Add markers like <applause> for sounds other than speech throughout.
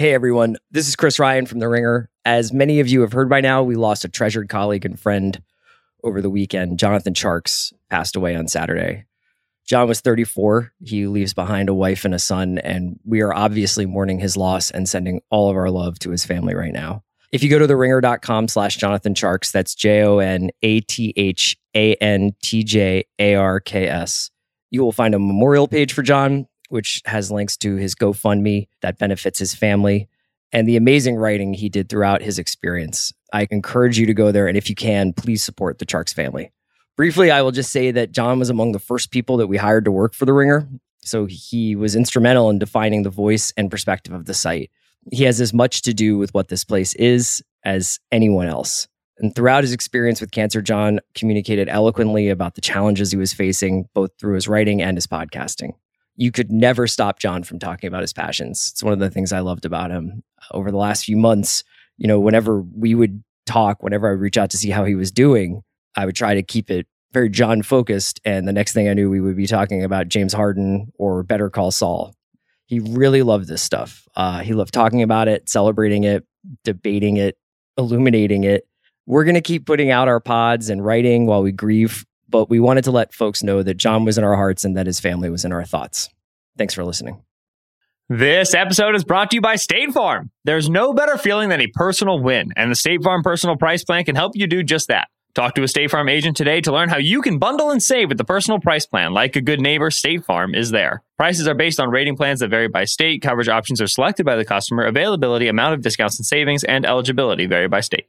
Hey everyone, this is Chris Ryan from The Ringer. As many of you have heard by now, we lost a treasured colleague and friend over the weekend. Jonathan Tjarks passed away on Saturday. John was 34. He leaves behind a wife and a son, and we are obviously mourning his loss and sending all of our love to his family right now. If you go to theringer.com slash Jonathan Tjarks, that's J O N A T H A N T J A R K S, you will find a memorial page for John which has links to his GoFundMe that benefits his family and the amazing writing he did throughout his experience. I encourage you to go there. And if you can, please support the Tjarks family. Briefly, I will just say that John was among the first people that we hired to work for The Ringer. So he was instrumental in defining the voice and perspective of the site. He has as much to do with what this place is as anyone else. And throughout his experience with cancer, John communicated eloquently about the challenges he was facing, both through his writing and his podcasting you could never stop John from talking about his passions. It's one of the things I loved about him over the last few months. You know, whenever we would talk, whenever I would reach out to see how he was doing, I would try to keep it very John focused. And the next thing I knew, we would be talking about James Harden or Better Call Saul. He really loved this stuff. Uh, he loved talking about it, celebrating it, debating it, illuminating it. We're going to keep putting out our pods and writing while we grieve but we wanted to let folks know that John was in our hearts and that his family was in our thoughts. Thanks for listening. This episode is brought to you by State Farm. There's no better feeling than a personal win, and the State Farm Personal Price Plan can help you do just that. Talk to a State Farm agent today to learn how you can bundle and save with the personal price plan. Like a good neighbor, State Farm is there. Prices are based on rating plans that vary by state. Coverage options are selected by the customer. Availability, amount of discounts and savings, and eligibility vary by state.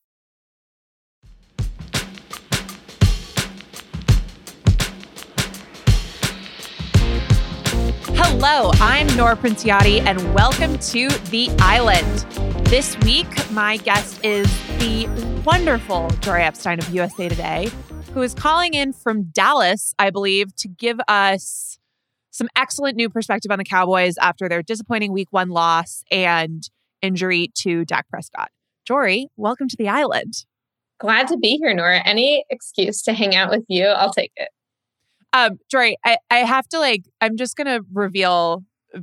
Hello, I'm Nora Princiotti, and welcome to The Island. This week, my guest is the wonderful Jori Epstein of USA Today, who is calling in from Dallas, I believe, to give us some excellent new perspective on the Cowboys after their disappointing week one loss and injury to Dak Prescott. Jori, welcome to The Island. Glad to be here, Nora. Any excuse to hang out with you, I'll take it. Um, Jori, I, I have to like, I'm just going to reveal uh,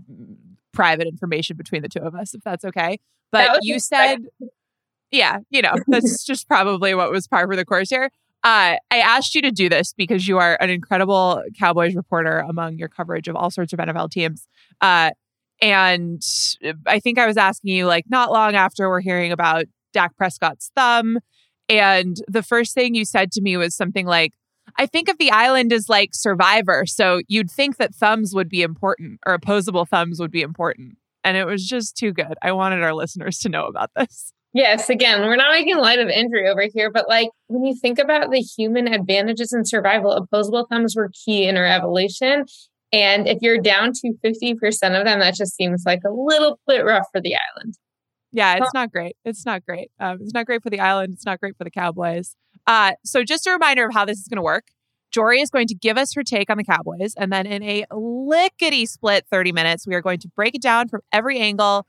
private information between the two of us, if that's okay. But you said, yeah, you know, that's <laughs> just probably what was par for the course here. Uh, I asked you to do this because you are an incredible Cowboys reporter among your coverage of all sorts of NFL teams. Uh, and I think I was asking you, like, not long after we're hearing about Dak Prescott's thumb. And the first thing you said to me was something like, I think of the island as like survivor. So you'd think that thumbs would be important or opposable thumbs would be important. And it was just too good. I wanted our listeners to know about this. Yes, again, we're not making light of injury over here, but like when you think about the human advantages in survival, opposable thumbs were key in our evolution. And if you're down to 50% of them, that just seems like a little bit rough for the island. Yeah, it's not great. It's not great. Um, it's not great for the island. It's not great for the Cowboys. Uh, so, just a reminder of how this is going to work. Jori is going to give us her take on the Cowboys. And then in a lickety split 30 minutes, we are going to break it down from every angle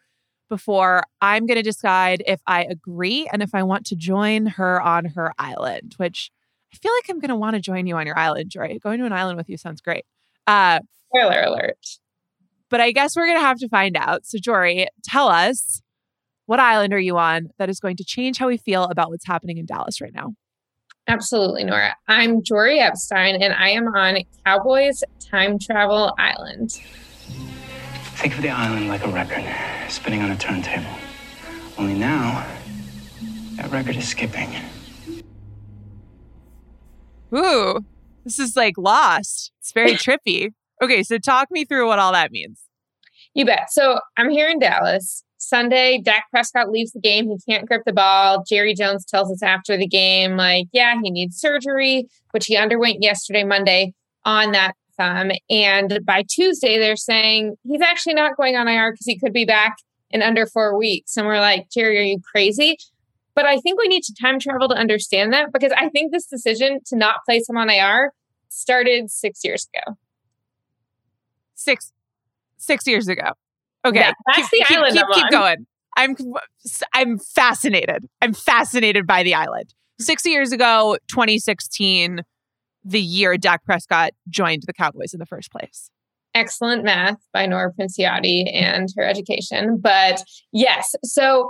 before I'm going to decide if I agree and if I want to join her on her island, which I feel like I'm going to want to join you on your island, Jori. Going to an island with you sounds great. Uh, Spoiler alert. But I guess we're going to have to find out. So, Jori, tell us what island are you on that is going to change how we feel about what's happening in Dallas right now? Absolutely, Nora. I'm Jori Epstein, and I am on Cowboys Time Travel Island. Think of the island like a record spinning on a turntable. Only now, that record is skipping. Ooh, this is like lost. It's very <laughs> trippy. Okay, so talk me through what all that means. You bet. So I'm here in Dallas. Sunday, Dak Prescott leaves the game. He can't grip the ball. Jerry Jones tells us after the game, like, yeah, he needs surgery, which he underwent yesterday, Monday, on that thumb. And by Tuesday, they're saying he's actually not going on IR because he could be back in under four weeks. And we're like, Jerry, are you crazy? But I think we need to time travel to understand that because I think this decision to not place him on IR started six years ago. Six, six years ago. Okay, Yeah, that's the keep, island Keep, keep going. I'm I'm fascinated. I'm fascinated by the island. Six years ago, 2016, the year Dak Prescott joined the Cowboys in the first place. excellent math by Nora Princiotti and her education. But yes, so,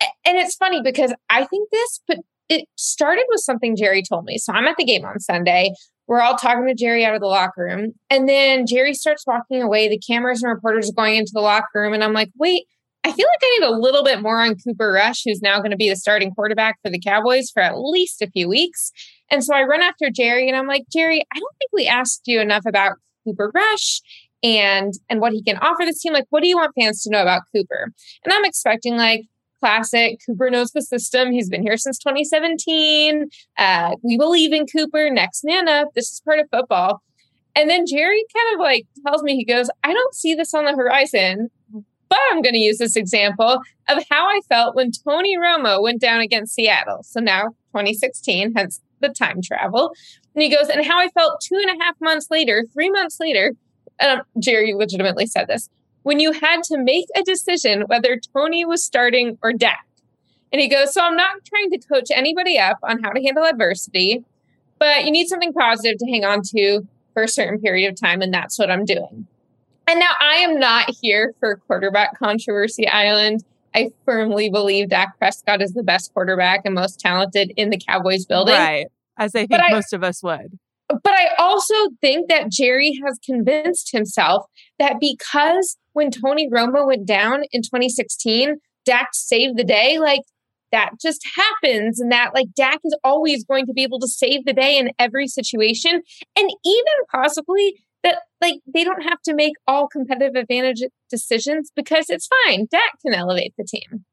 and it's funny because I think this, but it started with something Jerry told me. So I'm at the game on Sunday. We're all talking to Jerry out of the locker room. And then Jerry starts walking away. The cameras and reporters are going into the locker room. And I'm like, wait, I feel like I need a little bit more on Cooper Rush, who's now going to be the starting quarterback for the Cowboys for at least a few weeks. And so I run after Jerry and I'm like, Jerry, I don't think we asked you enough about Cooper Rush and and what he can offer this team. Like, what do you want fans to know about Cooper? And I'm expecting like classic Cooper knows the system. He's been here since 2017. Uh, we believe in Cooper. Next man up. This is part of football. And then Jerry kind of like tells me, he goes, I don't see this on the horizon. But I'm going to use this example of how I felt when Tony Romo went down against Seattle. So now 2016, hence the time travel. And he goes, and how I felt two and a half months later, three months later, um, Jerry legitimately said this, when you had to make a decision whether Tony was starting or Dak. And he goes, so I'm not trying to coach anybody up on how to handle adversity, but you need something positive to hang on to for a certain period of time. And that's what I'm doing. And now I am not here for quarterback controversy island. I firmly believe Dak Prescott is the best quarterback and most talented in the Cowboys building. Right. As I think But I- most of us would. But I also think that Jerry has convinced himself that because when Tony Romo went down in 2016, Dak saved the day, like that just happens. And that like Dak is always going to be able to save the day in every situation. And even possibly that like they don't have to make all competitive advantage decisions because it's fine. Dak can elevate the team.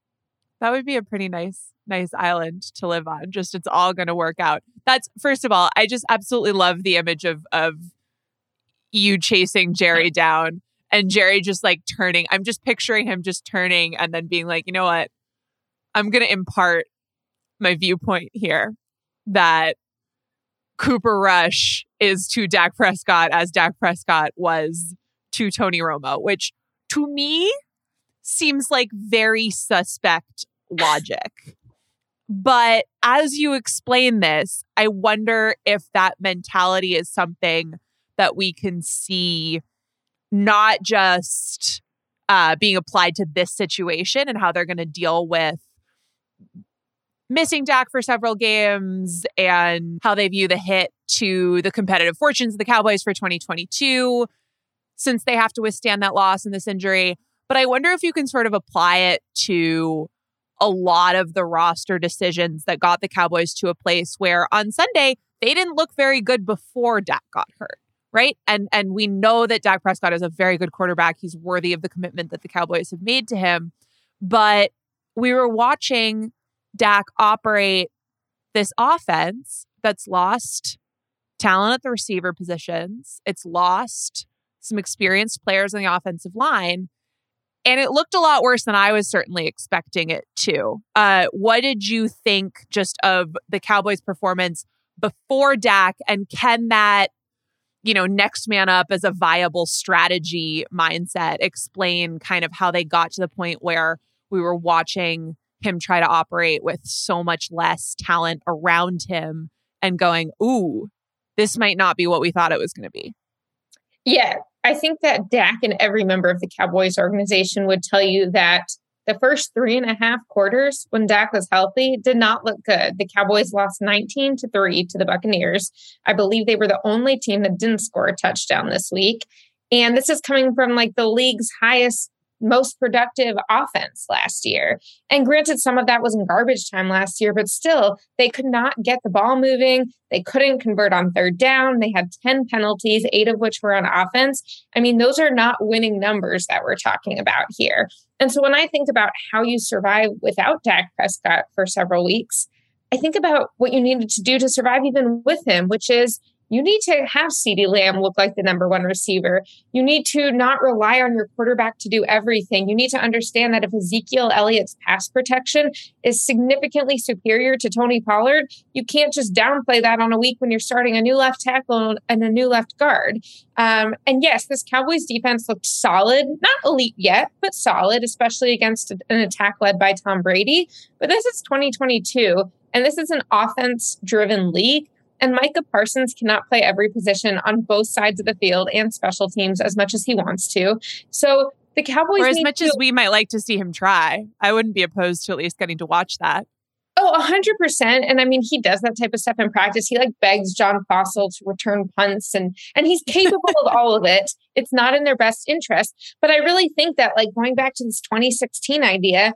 That would be a pretty nice, nice island to live on. Just it's all going to work out. That's first of all, I just absolutely love the image of of you chasing Jerry down and Jerry just like turning. I'm just picturing him just turning and then being like, you know what? I'm going to impart my viewpoint here that Cooper Rush is to Dak Prescott as Dak Prescott was to Tony Romo, which to me seems like very suspect logic. But as you explain this, I wonder if that mentality is something that we can see not just uh, being applied to this situation and how they're going to deal with missing Dak for several games and how they view the hit to the competitive fortunes of the Cowboys for 2022 since they have to withstand that loss and this injury. But I wonder if you can sort of apply it to a lot of the roster decisions that got the Cowboys to a place where on Sunday they didn't look very good before Dak got hurt, right? And and we know that Dak Prescott is a very good quarterback. He's worthy of the commitment that the Cowboys have made to him. But we were watching Dak operate this offense that's lost talent at the receiver positions. It's lost some experienced players on the offensive line. And it looked a lot worse than I was certainly expecting it to. Uh, what did you think just of the Cowboys' performance before Dak? And can that, you know, next man up as a viable strategy mindset explain kind of how they got to the point where we were watching him try to operate with so much less talent around him and going, ooh, this might not be what we thought it was going to be? Yeah, I think that Dak and every member of the Cowboys organization would tell you that the first three and a half quarters when Dak was healthy did not look good. The Cowboys lost 19 to 3 to the Buccaneers. I believe they were the only team that didn't score a touchdown this week. And this is coming from like the league's highest most productive offense last year. And granted, some of that was in garbage time last year, but still, they could not get the ball moving. They couldn't convert on third down. They had 10 penalties, eight of which were on offense. I mean, those are not winning numbers that we're talking about here. And so when I think about how you survive without Dak Prescott for several weeks, I think about what you needed to do to survive even with him, which is you need to have CeeDee Lamb look like the number one receiver. You need to not rely on your quarterback to do everything. You need to understand that if Ezekiel Elliott's pass protection is significantly superior to Tony Pollard, you can't just downplay that on a week when you're starting a new left tackle and a new left guard. Um, and yes, this Cowboys defense looked solid, not elite yet, but solid, especially against an attack led by Tom Brady. But this is 2022, and this is an offense driven league. And Micah Parsons cannot play every position on both sides of the field and special teams as much as he wants to. So the Cowboys, or as much to- as we might like to see him try, I wouldn't be opposed to at least getting to watch that. Oh, 100%. And I mean, he does that type of stuff in practice. He like begs John Fassel to return punts and and he's capable of all of it. It's not in their best interest. But I really think that like going back to this 2016 idea,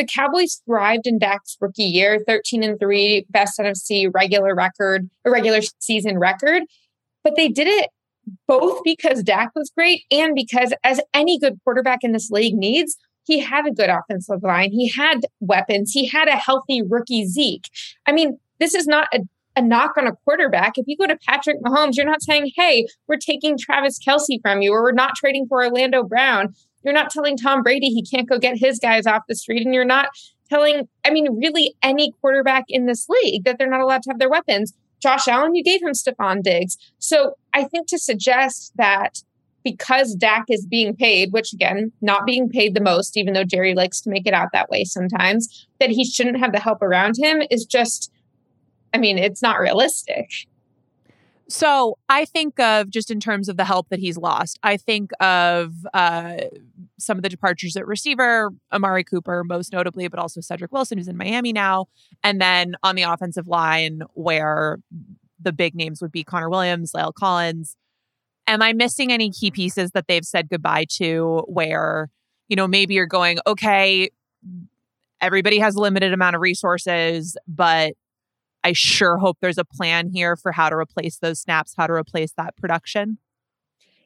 the Cowboys thrived in Dak's rookie year, 13 and 3, best NFC regular record, a regular season record. But they did it both because Dak was great and because, as any good quarterback in this league needs, he had a good offensive line. He had weapons. He had a healthy rookie Zeke. I mean, this is not a, a knock on a quarterback. If you go to Patrick Mahomes, you're not saying, hey, we're taking Travis Kelce from you or we're not trading for Orlando Brown. You're not telling Tom Brady he can't go get his guys off the street. And you're not telling, I mean, really any quarterback in this league that they're not allowed to have their weapons. Josh Allen, you gave him Stefon Diggs. So I think to suggest that because Dak is being paid, which again, not being paid the most, even though Jerry likes to make it out that way sometimes, that he shouldn't have the help around him is just, I mean, it's not realistic. So I think of just in terms of the help that he's lost. I think of uh, some of the departures at receiver, Amari Cooper, most notably, but also Cedric Wilson, who's in Miami now. And then on the offensive line, where the big names would be Connor Williams, La'el Collins. Am I missing any key pieces that they've said goodbye to where, you know, maybe you're going, okay, everybody has a limited amount of resources, but I sure hope there's a plan here for how to replace those snaps, how to replace that production.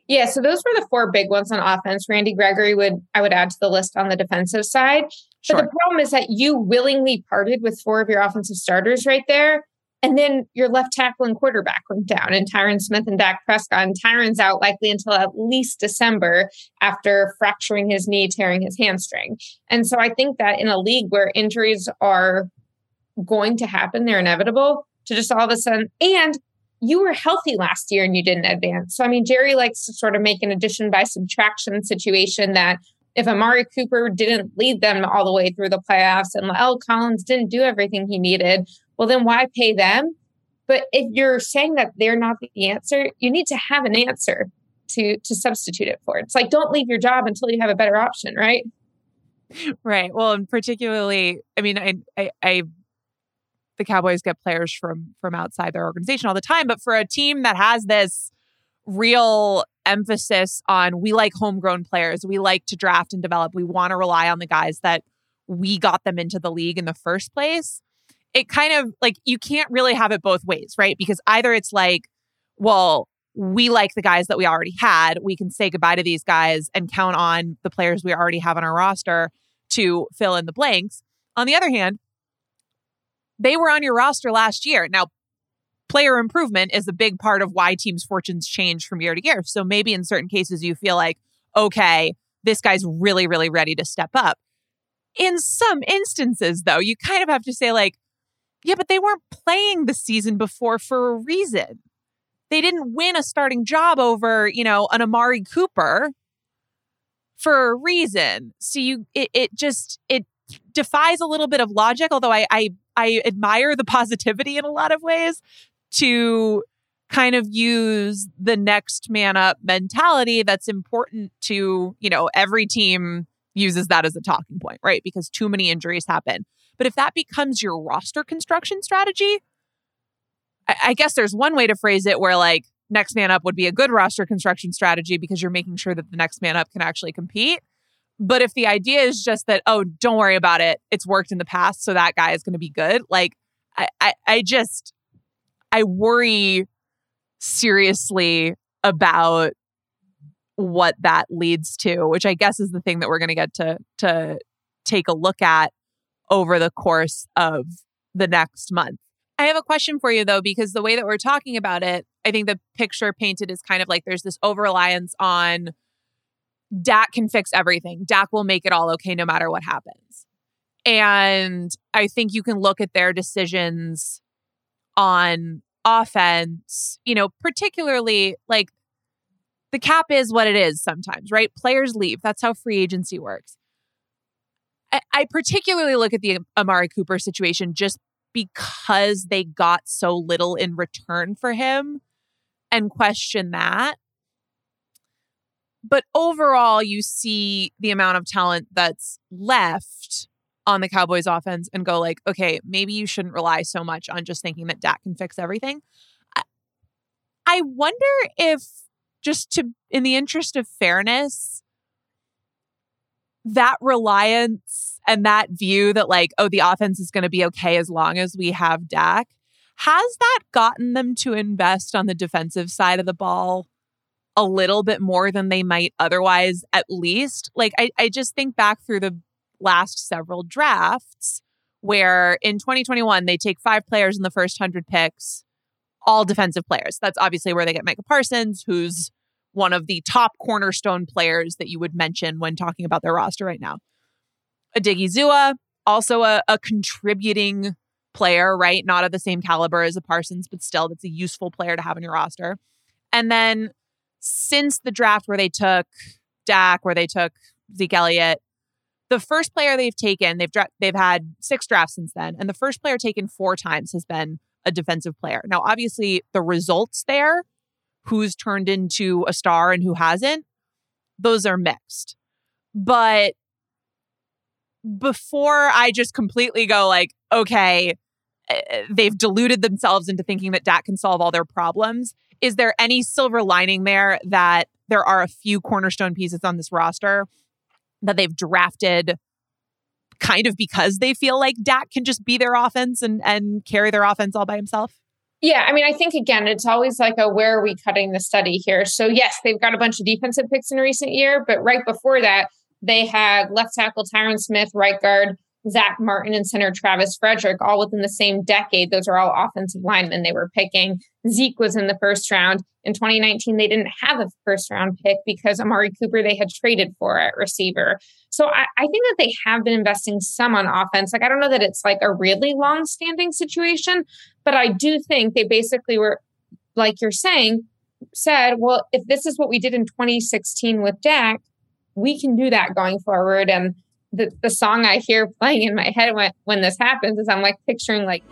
Yeah, so those were the four big ones on offense. Randy Gregory would I would add to the list on the defensive side. Sure. But the problem is that you willingly parted with four of your offensive starters right there. And then your left tackle and quarterback went down, and Tyron Smith and Dak Prescott. And Tyron's out likely until at least December after fracturing his knee, tearing his hamstring. And so I think that in a league where injuries are going to happen, they're inevitable, to just all of a sudden, and you were healthy last year and you didn't advance. So, I mean, Jerry likes to sort of make an addition by subtraction situation that if Amari Cooper didn't lead them all the way through the playoffs and La'el Collins didn't do everything he needed, well, then why pay them? But if you're saying that they're not the answer, you need to have an answer to to substitute it for. It's like don't leave your job until you have a better option, right? Right. Well, and particularly, I mean, I I, I the Cowboys get players from from outside their organization all the time, but for a team that has this real emphasis on we like homegrown players, we like to draft and develop, we want to rely on the guys that we got them into the league in the first place. It kind of like you can't really have it both ways, right? Because either it's like, well, we like the guys that we already had. We can say goodbye to these guys and count on the players we already have on our roster to fill in the blanks. On the other hand, they were on your roster last year. Now, player improvement is a big part of why teams' fortunes change from year to year. So maybe in certain cases you feel like, okay, this guy's really, really ready to step up. In some instances, though, you kind of have to say, like, yeah, but they weren't playing the season before for a reason. They didn't win a starting job over, you know, an Amari Cooper for a reason. So you, it, it just, it defies a little bit of logic, although I, I I admire the positivity in a lot of ways to kind of use the next man up mentality that's important to, you know, every team uses that as a talking point, right? Because too many injuries happen. But if that becomes your roster construction strategy, I, I guess there's one way to phrase it where like next man up would be a good roster construction strategy because you're making sure that the next man up can actually compete. But if the idea is just that, oh, don't worry about it, it's worked in the past, so that guy is going to be good, like, I, I, I just, I worry seriously about what that leads to, which I guess is the thing that we're going to get to to take a look at over the course of the next month. I have a question for you though, because the way that we're talking about it, I think the picture painted is kind of like there's this over reliance on Dak can fix everything. Dak will make it all okay no matter what happens. And I think you can look at their decisions on offense, you know, particularly like the cap is what it is sometimes, right? Players leave. That's how free agency works. I, I particularly look at the Amari Cooper situation just because they got so little in return for him and question that. But overall, you see the amount of talent that's left on the Cowboys offense and go like, okay, maybe you shouldn't rely so much on just thinking that Dak can fix everything. I, wonder if just to in the interest of fairness that reliance and that view that like oh the offense is going to be okay as long as we have Dak has that gotten them to invest on the defensive side of the ball a little bit more than they might otherwise at least like I, I just think back through the last several drafts where in 2021 they take five players in the first 100 picks all defensive players. That's obviously where they get Micah Parsons, who's one of the top cornerstone players that you would mention when talking about their roster right now. Odighizuwa, also a, a contributing player, right? Not of the same caliber as a Parsons, but still, that's a useful player to have in your roster. And then since the draft where they took Dak, where they took Zeke Elliott, the first player they've taken, they've dra- they've had six drafts since then, and the first player taken four times has been a defensive player. Now, obviously, the results there, who's turned into a star and who hasn't, those are mixed. But before I just completely go like, okay, eh, eh, they've deluded themselves into thinking that Dak can solve all their problems. Is there any silver lining there that there are a few cornerstone pieces on this roster that they've drafted kind of because they feel like Dak can just be their offense and and carry their offense all by himself? Yeah, I mean, I think again, it's always like a where are we cutting the study here? So yes, they've got a bunch of defensive picks in recent year, but right before that, they had left tackle Tyron Smith, right guard Zack Martin and center Travis Frederick, all within the same decade. Those are all offensive linemen they were picking. Zeke was in the first round. In 2019, they didn't have a first round pick because Amari Cooper they had traded for at receiver. So I, I think that they have been investing some on offense. Like I don't know that it's like a really long standing situation, but I do think they basically were, like you're saying, said, well, if this is what we did in 2016 with Dak, we can do that going forward. And the, the song I hear playing in my head when, when this happens is I'm like picturing like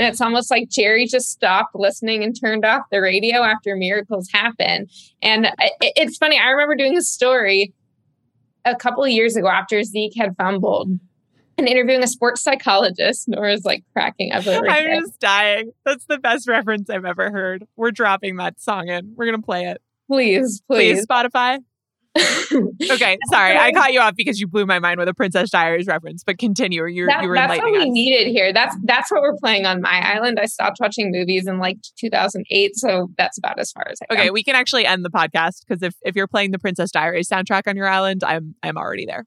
And it's almost like Jerry just stopped listening and turned off the radio after miracles happen. And it, it's funny. I remember doing a story a couple of years ago after Zeke had fumbled and interviewing a sports psychologist. Nora's like cracking up over I'm just dying. That's the best reference I've ever heard. We're dropping that song in. We're gonna play it. Please, please, please Spotify. Okay, <laughs> sorry, I caught you off because you blew my mind with a Princess Diaries reference. But continue, you that, you were that's what we us. needed here. That's that's what we're playing on my island. I stopped watching movies in like 2008, so that's about as far as I. Okay, go. we can actually end the podcast because if if you're playing the Princess Diaries soundtrack on your island, I'm I'm already there.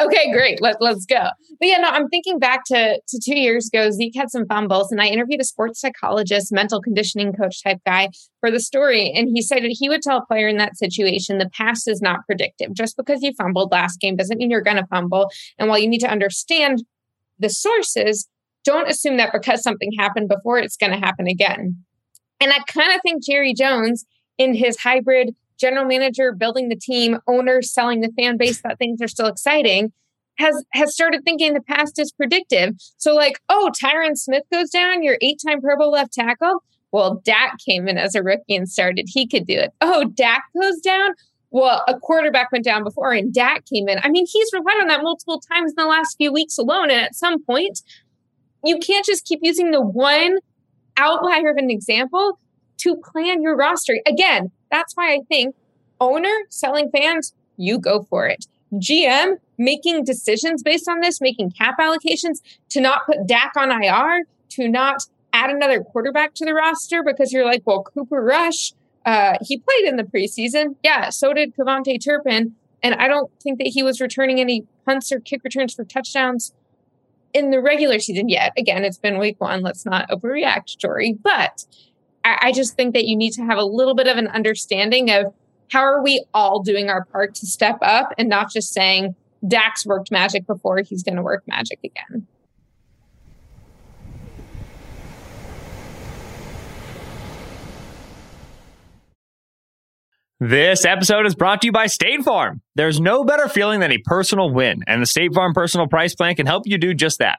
Okay, great. Let, let's go. But yeah, no, I'm thinking back to, to two years ago. Zeke had some fumbles, and I interviewed a sports psychologist, mental conditioning coach type guy for the story. And he said that he would tell a player in that situation the past is not predictive. Just because you fumbled last game doesn't mean you're going to fumble. And while you need to understand the sources, don't assume that because something happened before, it's going to happen again. And I kind of think Jerry Jones, in his hybrid general manager building the team, owner selling the fan base that things are still exciting, has has started thinking the past is predictive. So like, oh, Tyron Smith goes down, your eight-time Pro Bowl left tackle. Well, Dak came in as a rookie and started. He could do it. Oh, Dak goes down. Well, a quarterback went down before and Dak came in. I mean, he's relied on that multiple times in the last few weeks alone. And at some point, you can't just keep using the one outlier of an example to plan your roster. Again, that's why I think owner selling fans, you go for it. GM making decisions based on this, making cap allocations to not put Dak on IR, to not add another quarterback to the roster because you're like, well, Cooper Rush, uh, he played in the preseason. Yeah, so did KaVontae Turpin. And I don't think that he was returning any punts or kick returns for touchdowns in the regular season yet. Again, it's been week one. Let's not overreact, Jori. But I, I just think that you need to have a little bit of an understanding of how are we all doing our part to step up and not just saying Dak's worked magic before, he's going to work magic again. This episode is brought to you by State Farm. There's no better feeling than a personal win, and the State Farm Personal Price Plan can help you do just that.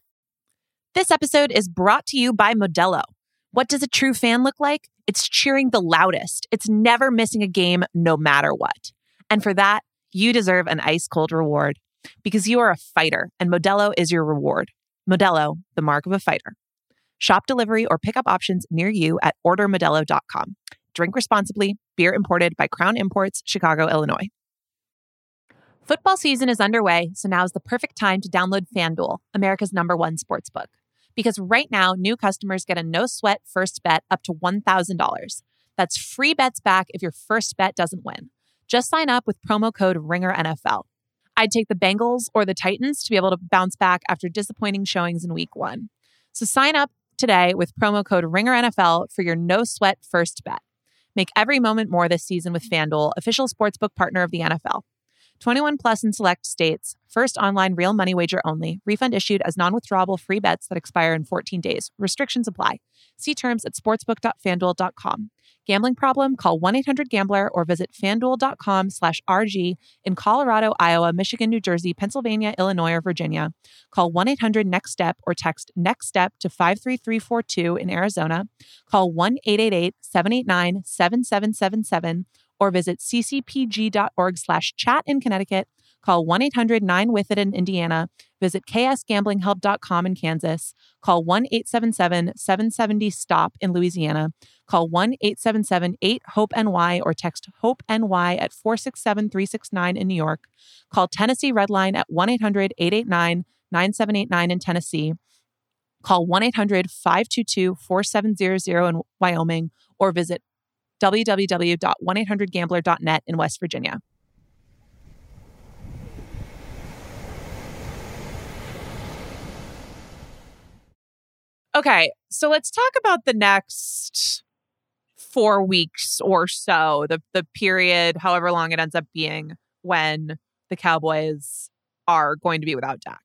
This episode is brought to you by Modelo. What does a true fan look like? It's cheering the loudest. It's never missing a game, no matter what. And for that, you deserve an ice cold reward because you are a fighter and Modelo is your reward. Modelo, the mark of a fighter. Shop delivery or pickup options near you at ordermodelo.com. Drink responsibly. Beer imported by Crown Imports, Chicago, Illinois. Football season is underway, so now is the perfect time to download FanDuel, America's number one sportsbook because right now new customers get a no sweat first bet up to $1,000. That's free bets back if your first bet doesn't win. Just sign up with promo code RINGERNFL. I'd take the Bengals or the Titans to be able to bounce back after disappointing showings in week one. So sign up today with promo code RINGERNFL for your no sweat first bet. Make every moment more this season with FanDuel, official sportsbook partner of the NFL. 21 plus in select states. First online real money wager only. Refund issued as non withdrawable free bets that expire in 14 days. Restrictions apply. See terms at sportsbook.fanduel.com. Gambling problem? Call 1 800 Gambler or visit fanduel.com slash RG in Colorado, Iowa, Michigan, New Jersey, Pennsylvania, Illinois, or Virginia. Call 1 800 Next Step or text Next Step to 53342 in Arizona. Call 1 888 789 7777 or visit ccpg.org slash chat in Connecticut. Call 1-800-9-WITH-IT in Indiana. Visit ksgamblinghelp.com in Kansas. Call 1-877-770-STOP in Louisiana. Call 1-877-8-HOPE-NY or text HOPE-NY at 467-369 in New York. Call Tennessee Redline at 1-800-889-9789 in Tennessee. Call 1-800-522-4700 in Wyoming or visit www.1800gambler.net in West Virginia. Okay, so let's talk about the next four weeks or so, the the period, however long it ends up being, when the Cowboys are going to be without Dak.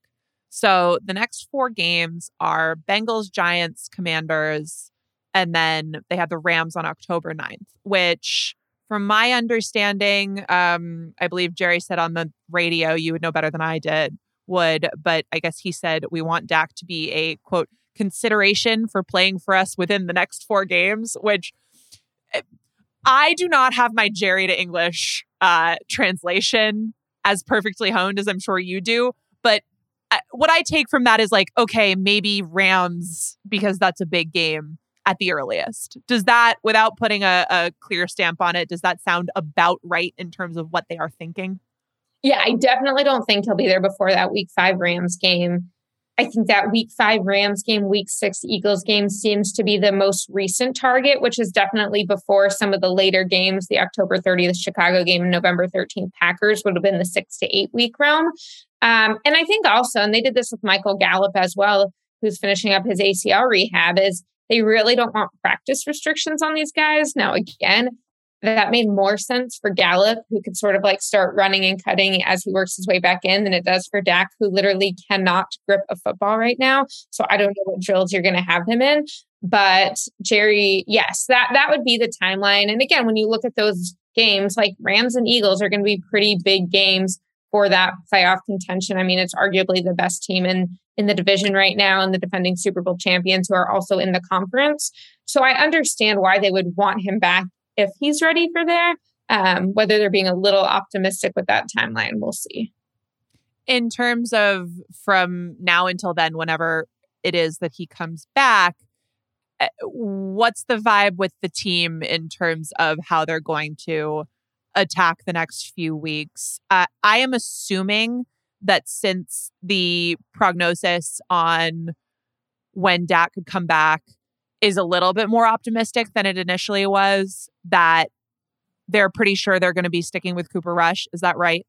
So the next four games are Bengals, Giants, Commanders, and then they have the Rams on October 9th, which from my understanding, um, I believe Jerry said on the radio, you would know better than I did, would, but I guess he said we want Dak to be a quote consideration for playing for us within the next four games, which eh, I do not have my Jerry to English uh, translation as perfectly honed as I'm sure you do. But uh, what I take from that is like, okay, maybe Rams because that's a big game at the earliest. Does that, without putting a, a clear stamp on it, does that sound about right in terms of what they are thinking? Yeah, I definitely don't think he'll be there before that week five Rams game. I think that week five Rams game, week six Eagles game seems to be the most recent target, which is definitely before some of the later games. The October 30th Chicago game and November 13th Packers would have been the six to eight week realm. Um, and I think also, and they did this with Michael Gallup as well, who's finishing up his ACL rehab, is they really don't want practice restrictions on these guys. Now, again, that made more sense for Gallup, who could sort of like start running and cutting as he works his way back in, than it does for Dak, who literally cannot grip a football right now. So I don't know what drills you're going to have him in. But Jerry, yes, that that would be the timeline. And again, when you look at those games, like Rams and Eagles are going to be pretty big games for that playoff contention. I mean, it's arguably the best team in in the division right now and the defending Super Bowl champions who are also in the conference. So I understand why they would want him back if he's ready for there. Um, whether they're being a little optimistic with that timeline, we'll see. In terms of from now until then, whenever it is that he comes back, eh, what's the vibe with the team in terms of how they're going to attack the next few weeks? Uh, I am assuming that since the prognosis on when Dak could come back is a little bit more optimistic than it initially was, that they're pretty sure they're going to be sticking with Cooper Rush. Is that right?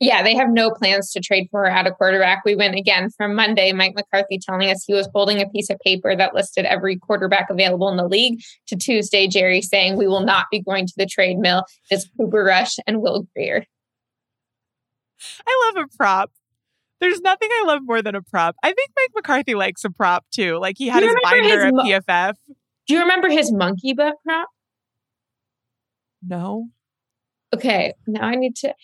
Yeah, they have no plans to trade for her out a quarterback. We went again from Monday, Mike McCarthy telling us he was holding a piece of paper that listed every quarterback available in the league, to Tuesday, Jerry saying we will not be going to the trade mill. It's Cooper Rush and Will Grier. I love a prop. There's nothing I love more than a prop. I think Mike McCarthy likes a prop too. Like he had his binder his mo- at PFF. Do you remember his monkey butt prop? No. Okay, now I need to.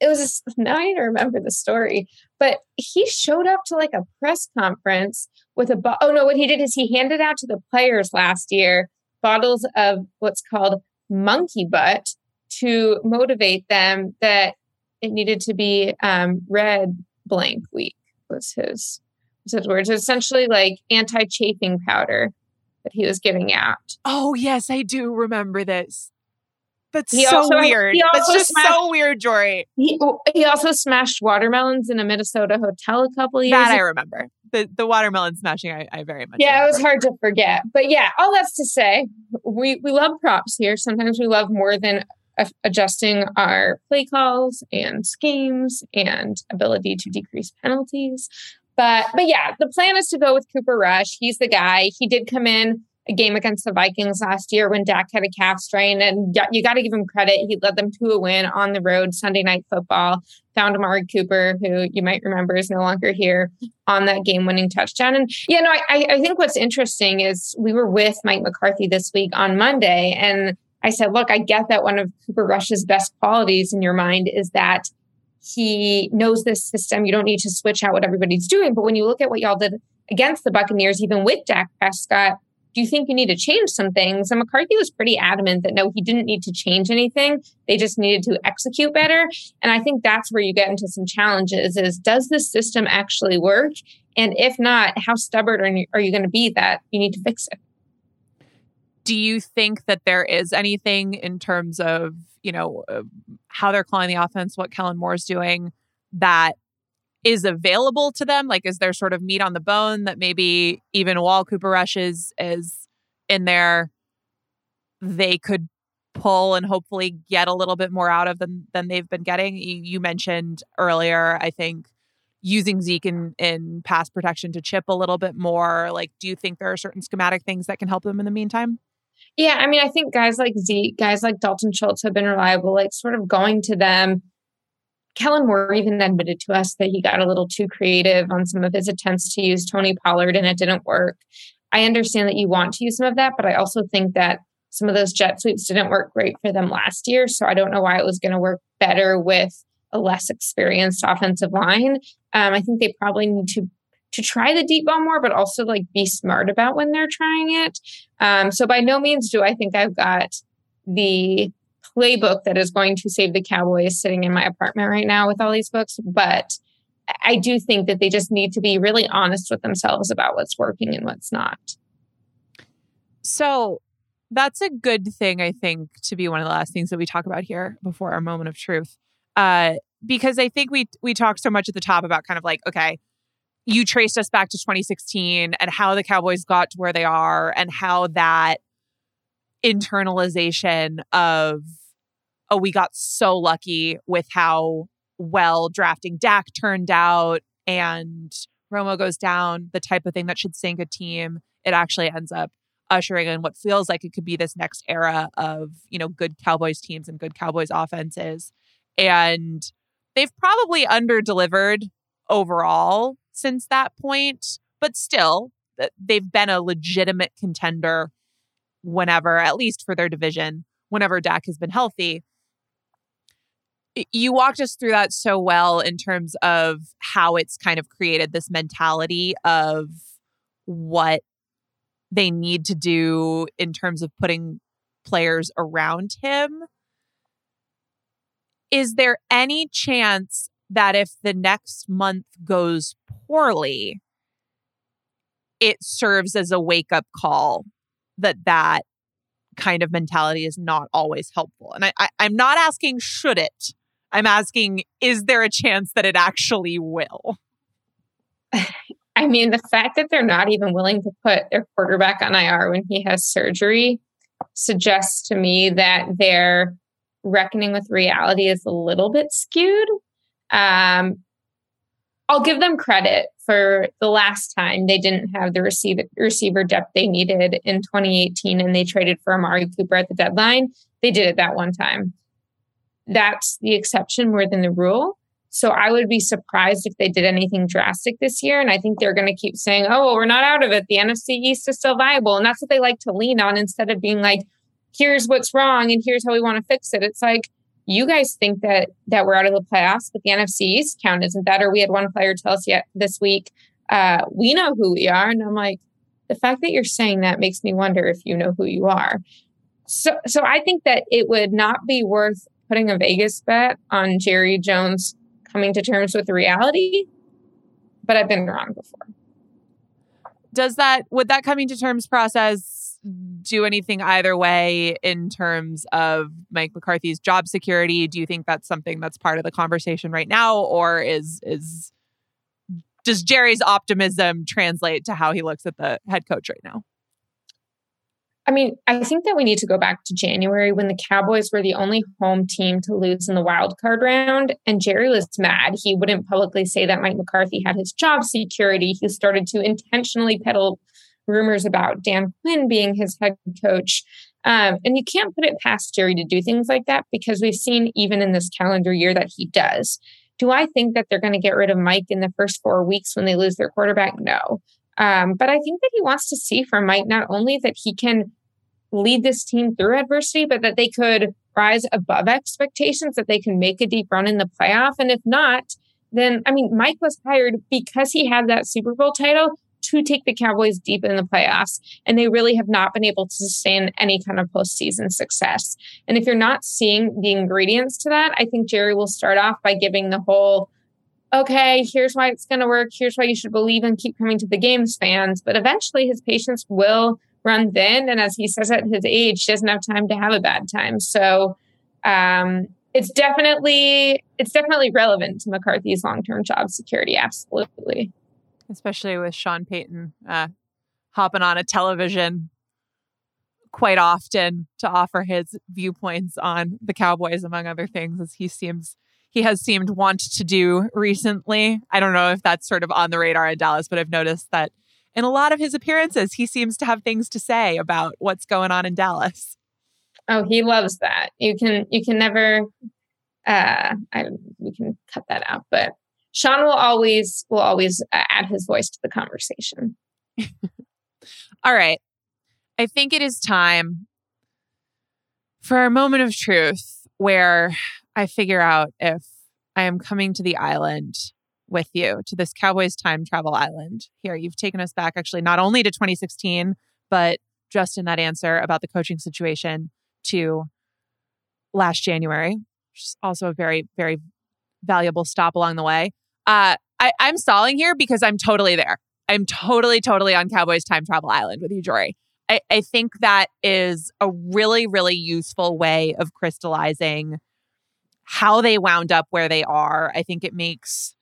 It was <laughs> now I remember the story. But he showed up to like a press conference with a. Bo- oh no! What he did is he handed out to the players last year bottles of what's called monkey butt to motivate them that it needed to be um, red blank week was his was his words. Essentially like anti chafing powder that he was giving out. Oh yes, I do remember this. That's he so also, weird. That's just smashed, so weird, Jori. He, he also smashed watermelons in a Minnesota hotel a couple years. That ago. I remember. The the watermelon smashing, I, I very much. Yeah, remember. it was hard to forget. But yeah, all that's to say, we we love props here. Sometimes we love more than adjusting our play calls and schemes and ability to decrease penalties. But but yeah, the plan is to go with Cooper Rush. He's the guy. He did come in a game against the Vikings last year when Dak had a calf strain, and you got to give him credit. He led them to a win on the road Sunday night football. Found Amari Cooper, who you might remember is no longer here, on that game-winning touchdown. And yeah, no, I, I think what's interesting is we were with Mike McCarthy this week on Monday, and I said, look, I get that one of Cooper Rush's best qualities in your mind is that he knows this system. You don't need to switch out what everybody's doing. But when you look at what y'all did against the Buccaneers, even with Dak Prescott, do you think you need to change some things? And McCarthy was pretty adamant that no, he didn't need to change anything. They just needed to execute better. And I think that's where you get into some challenges is does this system actually work? And if not, how stubborn are you, are you going to be that you need to fix it? do you think that there is anything in terms of you know uh, how they're calling the offense what kellen moore is doing that is available to them like is there sort of meat on the bone that maybe even while cooper rush is is in there they could pull and hopefully get a little bit more out of them than they've been getting you, you mentioned earlier i think using Zeke in, in pass protection to chip a little bit more? Like, do you think there are certain schematic things that can help them in the meantime? Yeah, I mean, I think guys like Zeke, guys like Dalton Schultz have been reliable, like sort of going to them. Kellen Moore even admitted to us that he got a little too creative on some of his attempts to use Tony Pollard and it didn't work. I understand that you want to use some of that, but I also think that some of those jet sweeps didn't work great for them last year. So I don't know why it was going to work better with a less experienced offensive line. Um, I think they probably need to to try the deep ball more, but also like be smart about when they're trying it. Um, so by no means do I think I've got the playbook that is going to save the Cowboys sitting in my apartment right now with all these books, but I do think that they just need to be really honest with themselves about what's working and what's not. So that's a good thing, I think, to be one of the last things that we talk about here before our moment of truth. Uh, because I think we we talked so much at the top about kind of like, okay, you traced us back to 2016 and how the Cowboys got to where they are and how that internalization of, oh, we got so lucky with how well drafting Dak turned out and Romo goes down, the type of thing that should sink a team. It actually ends up ushering in what feels like it could be this next era of, you know, good Cowboys teams and good Cowboys offenses. And they've probably under delivered overall since that point, but still, they've been a legitimate contender whenever, at least for their division, whenever Dak has been healthy. You walked us through that so well in terms of how it's kind of created this mentality of what they need to do in terms of putting players around him. Is there any chance that if the next month goes poorly, it serves as a wake up call that that kind of mentality is not always helpful. And I, I, I'm not asking should it. I'm asking is there a chance that it actually will? <laughs> I mean, the fact that they're not even willing to put their quarterback on IR when he has surgery suggests to me that their reckoning with reality is a little bit skewed. Um, I'll give them credit for the last time they didn't have the receiver, receiver depth they needed in 2018 and they traded for Amari Cooper at the deadline. They did it that one time. That's the exception more than the rule. So I would be surprised if they did anything drastic this year. And I think they're going to keep saying, oh, well, we're not out of it. The NFC East is still viable. And that's what they like to lean on instead of being like, here's what's wrong and here's how we want to fix it. It's like, you guys think that that we're out of the playoffs, but the NFC East count isn't that. Or we had one player tell us yet this week, uh, we know who we are. And I'm like, the fact that you're saying that makes me wonder if you know who you are. So, so I think that it would not be worth putting a Vegas bet on Jerry Jones coming to terms with reality, but I've been wrong before. Does that would that coming to terms process do anything either way in terms of Mike McCarthy's job security? Do you think that's something that's part of the conversation right now, or is is does Jerry's optimism translate to how he looks at the head coach right now? I mean, I think that we need to go back to January when the Cowboys were the only home team to lose in the wild card round. And Jerry was mad. He wouldn't publicly say that Mike McCarthy had his job security. He started to intentionally peddle rumors about Dan Quinn being his head coach. Um, and you can't put it past Jerry to do things like that because we've seen even in this calendar year that he does. Do I think that they're going to get rid of Mike in the first four weeks when they lose their quarterback? No. Um, but I think that he wants to see from Mike not only that he can lead this team through adversity, but that they could rise above expectations, that they can make a deep run in the playoff. And if not, then, I mean, Mike was hired because he had that Super Bowl title to take the Cowboys deep in the playoffs. And they really have not been able to sustain any kind of postseason success. And if you're not seeing the ingredients to that, I think Jerry will start off by giving the whole, okay, here's why it's going to work. Here's why you should believe and keep coming to the games, fans. But eventually his patience will run thin. And as he says at his age, doesn't have time to have a bad time. So um, it's definitely it's definitely relevant to McCarthy's long term job security. Absolutely, especially with Sean Payton uh, hopping on a television quite often to offer his viewpoints on the Cowboys, among other things, as he seems he has seemed want to do recently. I don't know if that's sort of on the radar in Dallas, but I've noticed that in a lot of his appearances, he seems to have things to say about what's going on in Dallas. Oh, he loves that. You can you can never uh I we can cut that out, but Sean will always will always add his voice to the conversation. <laughs> All right. I think it is time for a moment of truth where I figure out if I am coming to the island with you to this Cowboys time travel island. Here, you've taken us back actually not only to 2016, but just in that answer about the coaching situation to last January, which is also a very, very valuable stop along the way. Uh, I, I'm stalling here because I'm totally there. I'm totally, totally on Cowboys time travel island with you, Jori. I, I think that is a really, really useful way of crystallizing how they wound up where they are. I think it makes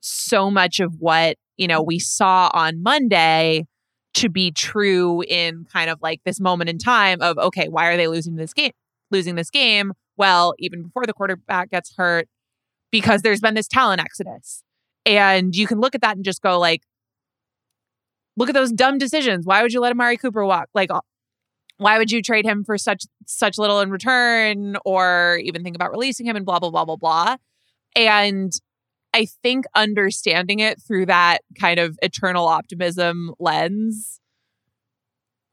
so much of what you know, we saw on Monday to be true in kind of like this moment in time of okay, why are they losing this game? Losing this game? Well, even before the quarterback gets hurt, because there's been this talent exodus. And you can look at that and just go like, look at those dumb decisions. Why would you let Amari Cooper walk? Like, uh, why would you trade him for such such little in return, or even think about releasing him and blah blah blah blah blah. And I think understanding it through that kind of eternal optimism lens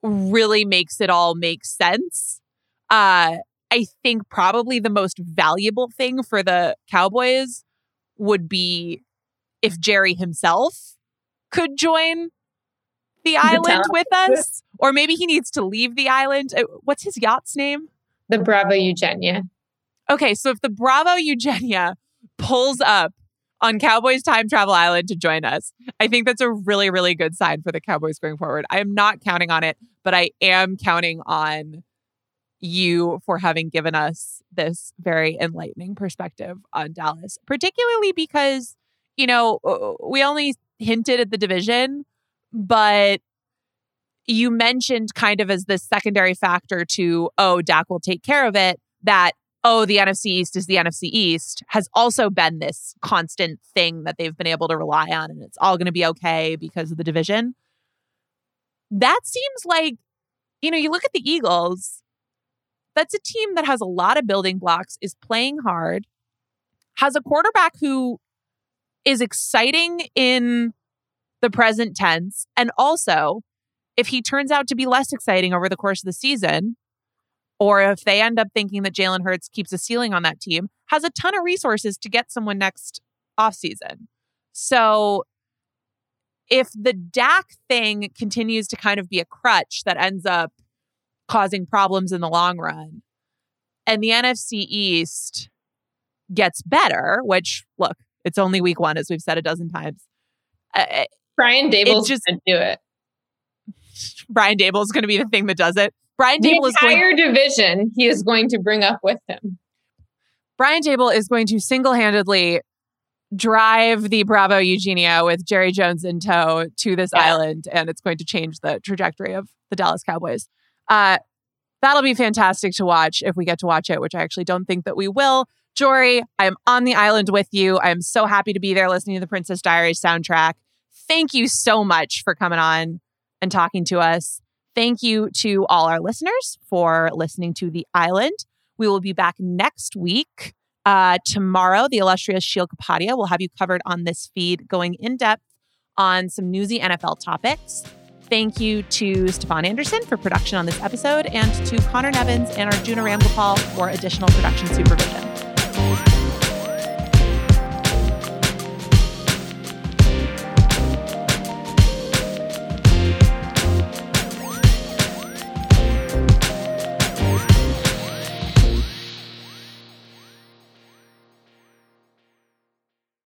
really makes it all make sense. Uh, I think probably the most valuable thing for the Cowboys would be if Jerry himself could join the island with us, or maybe he needs to leave the island. Uh, what's his yacht's name? The Bravo Eugenia. Okay, so if the Bravo Eugenia pulls up on Cowboys Time Travel Island to join us. I think that's a really, really good sign for the Cowboys going forward. I am not counting on it, but I am counting on you for having given us this very enlightening perspective on Dallas, particularly because, you know, we only hinted at the division, but you mentioned kind of as the secondary factor to, oh, Dak will take care of it, that oh, the NFC East is the NFC East has also been this constant thing that they've been able to rely on and it's all going to be okay because of the division. That seems like, you know, you look at the Eagles, that's a team that has a lot of building blocks, is playing hard, has a quarterback who is exciting in the present tense. And also, if he turns out to be less exciting over the course of the season, or if they end up thinking that Jalen Hurts keeps a ceiling on that team, has a ton of resources to get someone next offseason. So if the Dak thing continues to kind of be a crutch that ends up causing problems in the long run, and the NFC East gets better, which look, it's only week one, as we've said a dozen times. Uh, <laughs> Brian Daboll's just do it. Brian Daboll's going to be the thing that does it. Brian the Daboll is entire going, division he is going to bring up with him. Brian Daboll is going to single handedly drive the Bravo Eugenia with Jerry Jones in tow to this yeah. island, and it's going to change the trajectory of the Dallas Cowboys. Uh, that'll be fantastic to watch if we get to watch it, which I actually don't think that we will. Jori, I'm on the island with you. I'm so happy to be there listening to the Princess Diaries soundtrack. Thank you so much for coming on and talking to us. Thank you to all our listeners for listening to The Island. We will be back next week. Uh, tomorrow, the illustrious Sheil Kapadia will have you covered on this feed, going in depth on some newsy NFL topics. Thank you to Stefan Anderson for production on this episode and to Conor Nevins and our Arjuna Ramgopal for additional production supervision.